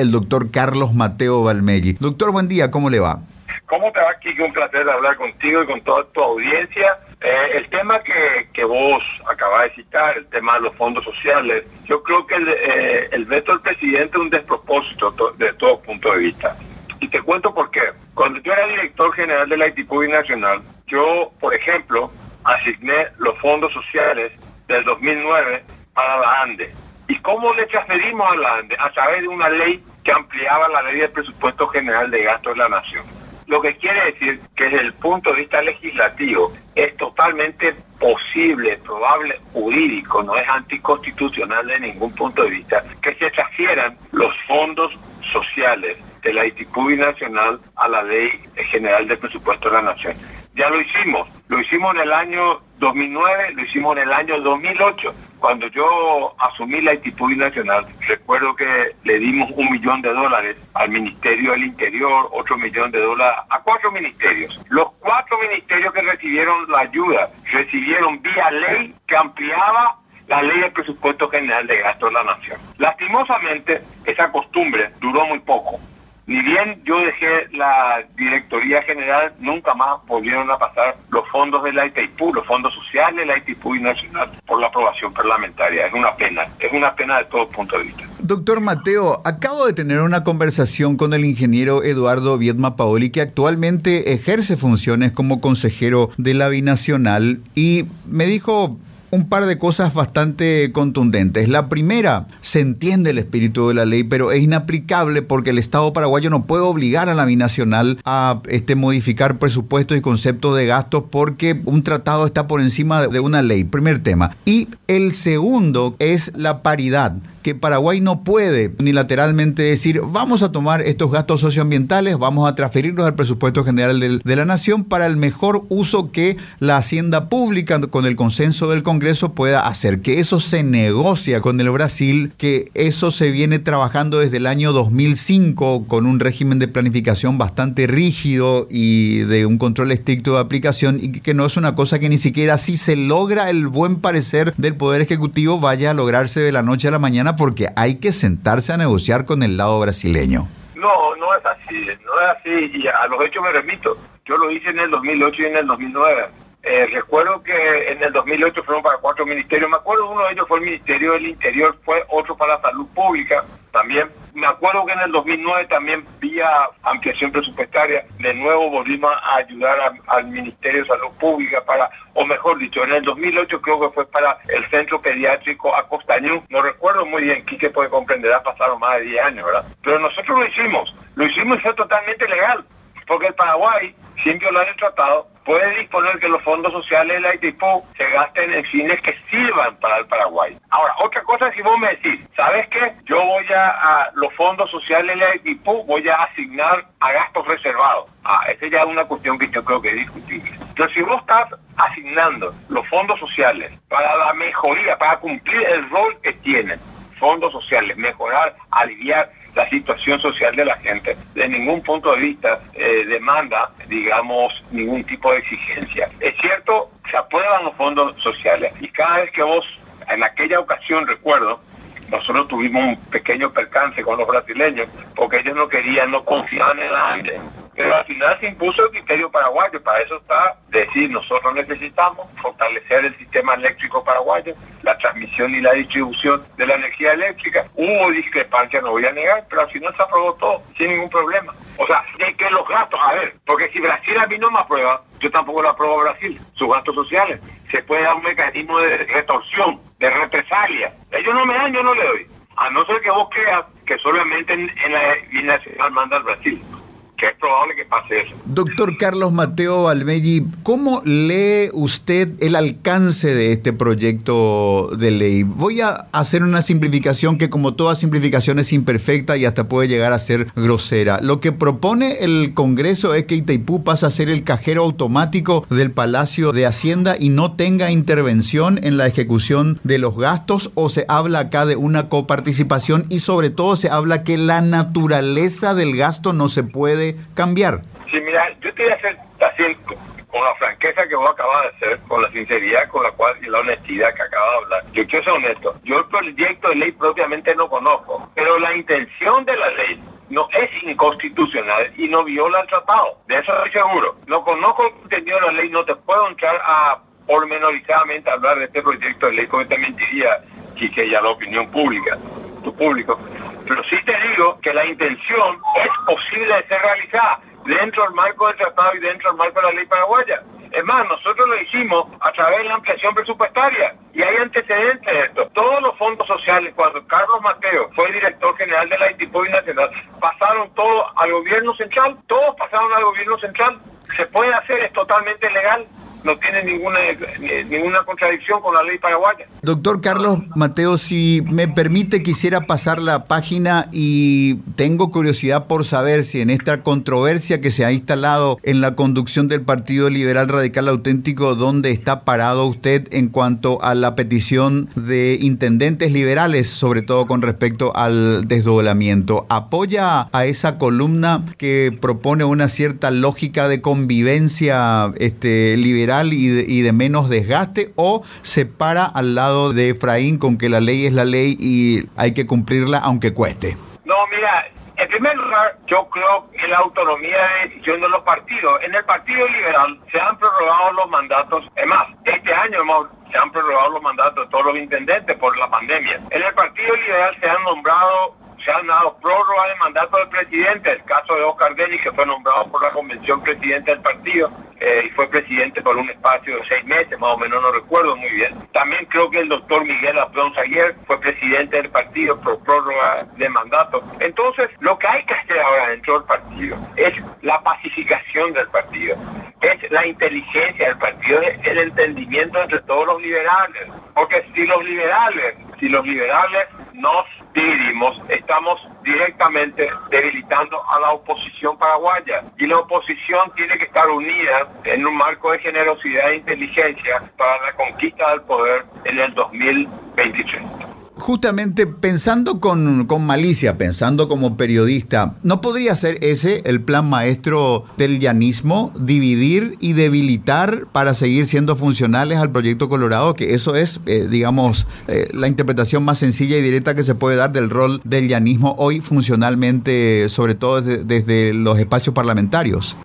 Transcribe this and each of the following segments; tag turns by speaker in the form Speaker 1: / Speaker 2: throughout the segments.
Speaker 1: el doctor Carlos Mateo Valmegui. Doctor, buen día, ¿cómo le va?
Speaker 2: ¿Cómo te va, Kiki? Un placer hablar contigo y con toda tu audiencia. Eh, el tema que, que vos acabas de citar, el tema de los fondos sociales, yo creo que el, eh, el veto del presidente es un despropósito de todo punto de vista. Y te cuento por qué. Cuando yo era director general de la ITPUBI Nacional, yo, por ejemplo, asigné los fondos sociales del 2009 para la ANDE. ¿Y cómo le transferimos a la ANDE? A través de una ley que ampliaba la ley del presupuesto general de gastos de la nación. Lo que quiere decir que desde el punto de vista legislativo es totalmente posible, probable, jurídico, no es anticonstitucional de ningún punto de vista, que se transfieran los fondos sociales de la ITPUBI nacional a la Ley General del Presupuesto de la Nación. Ya lo hicimos, lo hicimos en el año 2009, lo hicimos en el año 2008. Cuando yo asumí la ITPUBI nacional, recuerdo que le dimos un millón de dólares al Ministerio del Interior, otro millón de dólares a cuatro ministerios. Los cuatro ministerios que recibieron la ayuda recibieron vía ley que ampliaba la ley del presupuesto general de gasto de la nación. Lastimosamente, esa costumbre duró muy poco. Ni bien yo dejé la directoría general, nunca más volvieron a pasar los fondos de la ITIPU, los fondos sociales de la ITIPU y nacional, por la aprobación parlamentaria. Es una pena, es una pena de todo punto de vista.
Speaker 1: Doctor Mateo, acabo de tener una conversación con el ingeniero Eduardo Viedma Paoli, que actualmente ejerce funciones como consejero de la Binacional, y me dijo un par de cosas bastante contundentes. La primera, se entiende el espíritu de la ley, pero es inaplicable porque el Estado paraguayo no puede obligar a la binacional a este, modificar presupuestos y conceptos de gastos porque un tratado está por encima de una ley. Primer tema. Y el segundo es la paridad que Paraguay no puede unilateralmente decir vamos a tomar estos gastos socioambientales, vamos a transferirlos al presupuesto general de, la nación para el mejor uso que la hacienda pública con el consenso del Congreso pueda hacer, que eso se negocia con el Brasil, que eso se viene trabajando desde el año 2005 con un régimen de planificación bastante rígido y de un control estricto de aplicación y que no es una cosa que ni siquiera si se logra. El buen parecer del Poder Ejecutivo vaya a lograrse de la noche a la mañana porque hay que sentarse a negociar con el lado brasileño.
Speaker 2: No, no es así, no es así y a los hechos me remito. Yo lo hice en el 2008 y en el 2009. Eh, recuerdo que en el 2008 fueron para cuatro ministerios. Me acuerdo uno de ellos fue el Ministerio del Interior, fue otro para Salud Pública también. Me acuerdo que en el 2009 también vía ampliación presupuestaria, de nuevo volvimos a ayudar al Ministerio de Salud Pública para, o mejor dicho, en el 2008 creo que fue para el Centro Pediátrico Acostañú. No recuerdo muy bien, Quique puede comprender, ha pasado más de 10 años, ¿verdad? Pero nosotros lo hicimos, lo hicimos y fue totalmente legal, porque el Paraguay, sin violar el tratado, puede disponer que los fondos sociales de la ITIPO se gasten en fines que sirvan para el Paraguay. Ahora, otra cosa es si vos me decís, ¿sabes qué? Yo voy a, los fondos sociales de la ITIPO, voy a asignar a gastos reservados. Ah, esa ya es una cuestión que yo creo que es discutible. Pero si vos estás asignando los fondos sociales para la mejoría, para cumplir el rol que tienen, fondos sociales, mejorar, aliviar la situación social de la gente, de ningún punto de vista eh, demanda, digamos, ningún tipo de exigencia. Es cierto, se aprueban los fondos sociales y cada vez que vos, en aquella ocasión recuerdo, nosotros tuvimos un pequeño percance con los brasileños porque ellos no querían, no confiaban en la gente. Pero al final se impuso el criterio paraguayo, para eso está decir, nosotros necesitamos fortalecer el sistema eléctrico paraguayo, la transmisión y la distribución de la energía eléctrica. Hubo discrepancia, no voy a negar, pero al final se aprobó todo, sin ningún problema. O sea, de que los gastos, a ver, porque si Brasil a mí no me aprueba, yo tampoco lo apruebo Brasil, sus gastos sociales. Se puede dar un mecanismo de retorsión, de represalia. Ellos no me dan, yo no le doy. A no ser que vos creas que solamente en, la binacional manda el Brasil que es probable que pase eso.
Speaker 1: Doctor Carlos Mateo Valmelli, ¿cómo lee usted el alcance de este proyecto de ley? Voy a hacer una simplificación que como toda simplificación es imperfecta y hasta puede llegar a ser grosera. Lo que propone el Congreso es que Itaipú pase a ser el cajero automático del Palacio de Hacienda y no tenga intervención en la ejecución de los gastos o se habla acá de una coparticipación y sobre todo se habla que la naturaleza del gasto no se puede cambiar.
Speaker 2: Sí, mira, yo te voy a hacer con la franqueza que vos acabas de hacer, con la sinceridad con la cual y la honestidad que acabas de hablar. Yo quiero ser honesto. Yo el proyecto de ley propiamente no conozco, pero la intención de la ley no es inconstitucional y no viola el tratado. De eso estoy seguro. No conozco el contenido de la ley, no te puedo entrar a pormenorizadamente hablar de este proyecto de ley, porque te mentiría, que ya la opinión pública, tu público. Pero sí te digo que la intención es posible de ser realizada dentro del marco del tratado y dentro del marco de la ley paraguaya. Es más, nosotros lo hicimos a través de la ampliación presupuestaria y hay antecedentes de esto. Todos los fondos sociales, cuando Carlos Mateo fue director general de la ITIPOI Nacional, pasaron todos al gobierno central, todos pasaron al gobierno central. Se puede hacer, es totalmente legal no tiene ninguna ninguna contradicción con la ley paraguaya.
Speaker 1: Doctor Carlos Mateo, si me permite, quisiera pasar la página y tengo curiosidad por saber si en esta controversia que se ha instalado en la conducción del Partido Liberal Radical Auténtico, ¿dónde está parado usted en cuanto a la petición de intendentes liberales, sobre todo con respecto al desdoblamiento? ¿Apoya a esa columna que propone una cierta lógica de convivencia este, liberal? Y de, menos desgaste o se para al lado de Efraín con que la ley es la ley y hay que cumplirla aunque cueste?
Speaker 2: No, mira, en primer lugar, yo creo que la autonomía de decisión de los partidos. En el Partido Liberal se han prorrogado los mandatos, es más, este año se han prorrogado los mandatos de todos los intendentes por la pandemia. En el Partido Liberal se han nombrado se han dado prórroga de mandato del presidente, el caso de Oscar Denis, que fue nombrado por la convención presidente del partido eh, y fue presidente por un espacio de seis meses, más o menos no recuerdo muy bien. También creo que el doctor Miguel Aplón ayer fue presidente del partido por prórroga de mandato. Entonces, lo que hay que hacer ahora dentro del partido es la pacificación del partido, es la inteligencia del partido, es el entendimiento entre todos los liberales. Porque si los liberales, si los liberales nos dividimos, estamos directamente debilitando a la oposición paraguaya. Y la oposición tiene que estar unida en un marco de generosidad e inteligencia para la conquista del poder en el 2023
Speaker 1: justamente pensando con, con, malicia, pensando como periodista, ¿no podría ser ese el plan maestro del llanismo? Dividir y debilitar para seguir siendo funcionales al proyecto Colorado, que eso es, eh, digamos, eh, la interpretación más sencilla y directa que se puede dar del rol del llanismo hoy funcionalmente, sobre todo desde, desde los espacios parlamentarios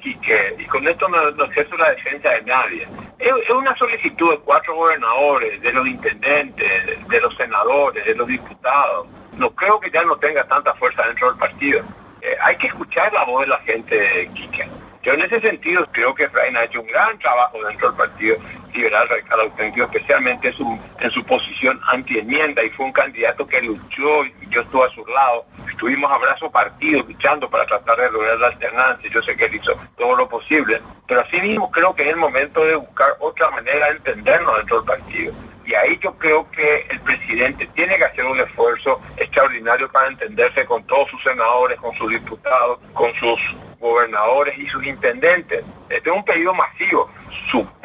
Speaker 2: Quique, y con esto no, no es la defensa de nadie. Es, una solicitud de cuatro gobernadores, de los intendentes, de los senadores, de los diputados. No creo que ya no tenga tanta fuerza dentro del partido. Eh, hay que escuchar la voz de la gente, Quique. Yo en ese sentido creo que Efraín ha hecho un gran trabajo dentro del Partido Liberal Radical Auténtico, especialmente en su, en su posición anti-enmienda y fue un candidato que luchó y yo estuve a su lado. Estuvimos a brazo partido luchando para tratar de lograr la alternancia. Yo sé que él hizo todo lo posible, pero así mismo creo que es el momento de buscar otra manera de entendernos dentro del partido. Y ahí yo creo que el presidente tiene que hacer un esfuerzo extraordinario para entenderse con todos sus senadores, con sus diputados, con sus gobernadores y sus intendentes. Este es un pedido masivo, supera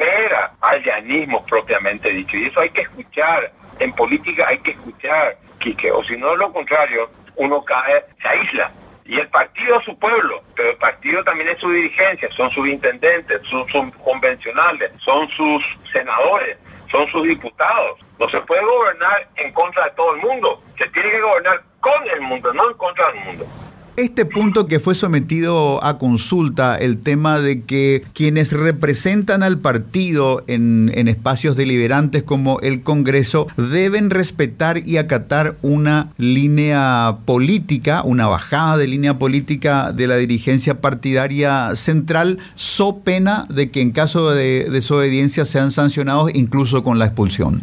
Speaker 2: propiamente dicho. Y eso hay que escuchar. En política hay que escuchar, Quique, o si no, lo contrario, uno cae, se aísla. Y el partido es su pueblo, pero el partido también es su dirigencia, son sus intendentes, son sus convencionales, son sus senadores son sus diputados. No se puede gobernar en contra de todo el mundo. Se tiene que gobernar con el mundo, no en contra del mundo.
Speaker 1: Este punto que fue sometido a consulta, el tema de que quienes representan al partido en, espacios deliberantes como el Congreso deben respetar y acatar una línea política, una bajada de línea política de la dirigencia partidaria central, so pena de que en caso de desobediencia sean sancionados incluso con la expulsión.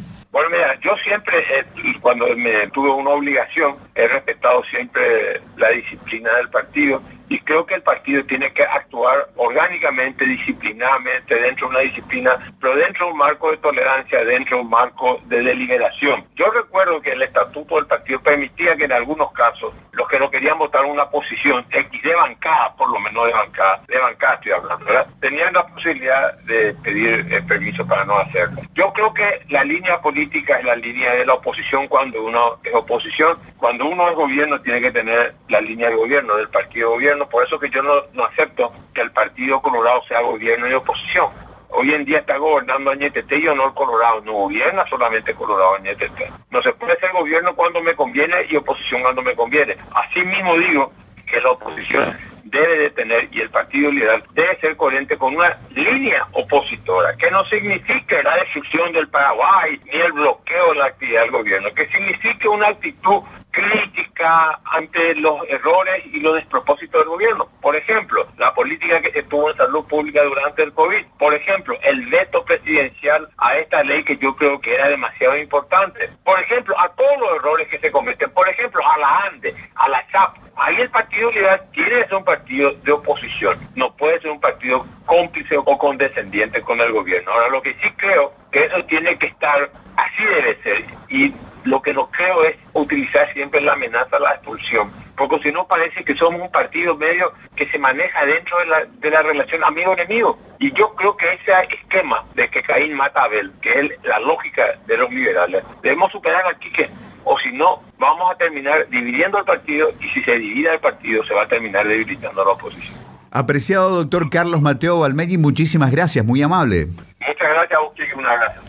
Speaker 2: Siempre, eh, cuando me tuve una obligación, he respetado siempre la disciplina del partido y creo que el partido tiene que actuar orgánicamente, disciplinadamente, dentro de una disciplina, pero dentro de un marco de tolerancia, dentro de un marco de deliberación. Yo recuerdo que el estatuto del partido permitía que en algunos casos los que no querían votar una posición X de bancada, por lo menos de bancada, de bancada estoy hablando, ¿verdad? tenían la posibilidad de pedir el permiso para no hacerlo. Yo creo que la línea política es la línea de la oposición cuando uno es oposición, cuando uno es gobierno tiene que tener la línea de gobierno, del partido de gobierno gobierno, por eso que yo no, no acepto que el Partido Colorado sea gobierno y oposición. Hoy en día está gobernando Añetete y no el Colorado, no gobierna solamente Colorado Añetete. No se puede ser gobierno cuando me conviene y oposición cuando me conviene. Así mismo digo que la oposición debe de tener y el Partido Liberal debe ser coherente con una línea opositora, que no signifique la destrucción del Paraguay ni el bloqueo de la actividad del gobierno, que signifique una actitud crítica ante los errores y los despropósitos del gobierno. Por ejemplo, la política que se tuvo en salud pública durante el COVID. Por ejemplo, el veto presidencial a esta ley que yo creo que era demasiado importante. Por ejemplo, a todos los errores que se cometen. Por ejemplo, a la ANDE, a la CHAP. Ahí el Partido Liberal tiene que ser un partido de oposición. No puede ser un partido cómplice o condescendiente con el gobierno. Ahora, lo que sí creo que eso tiene que estar, así debe ser. Y lo que no creo es utilizar siempre la amenaza, la expulsión, porque si no parece que somos un partido medio que se maneja dentro de la, de la relación amigo-enemigo. Y yo creo que ese esquema de que Caín mata a Abel, que es la lógica de los liberales, debemos superar aquí que, o si no, vamos a terminar dividiendo el partido y si se divide el partido se va a terminar debilitando a la oposición.
Speaker 1: Apreciado doctor Carlos Mateo Valmegui, muchísimas gracias, muy amable.
Speaker 2: Muchas gracias a usted y un abrazo.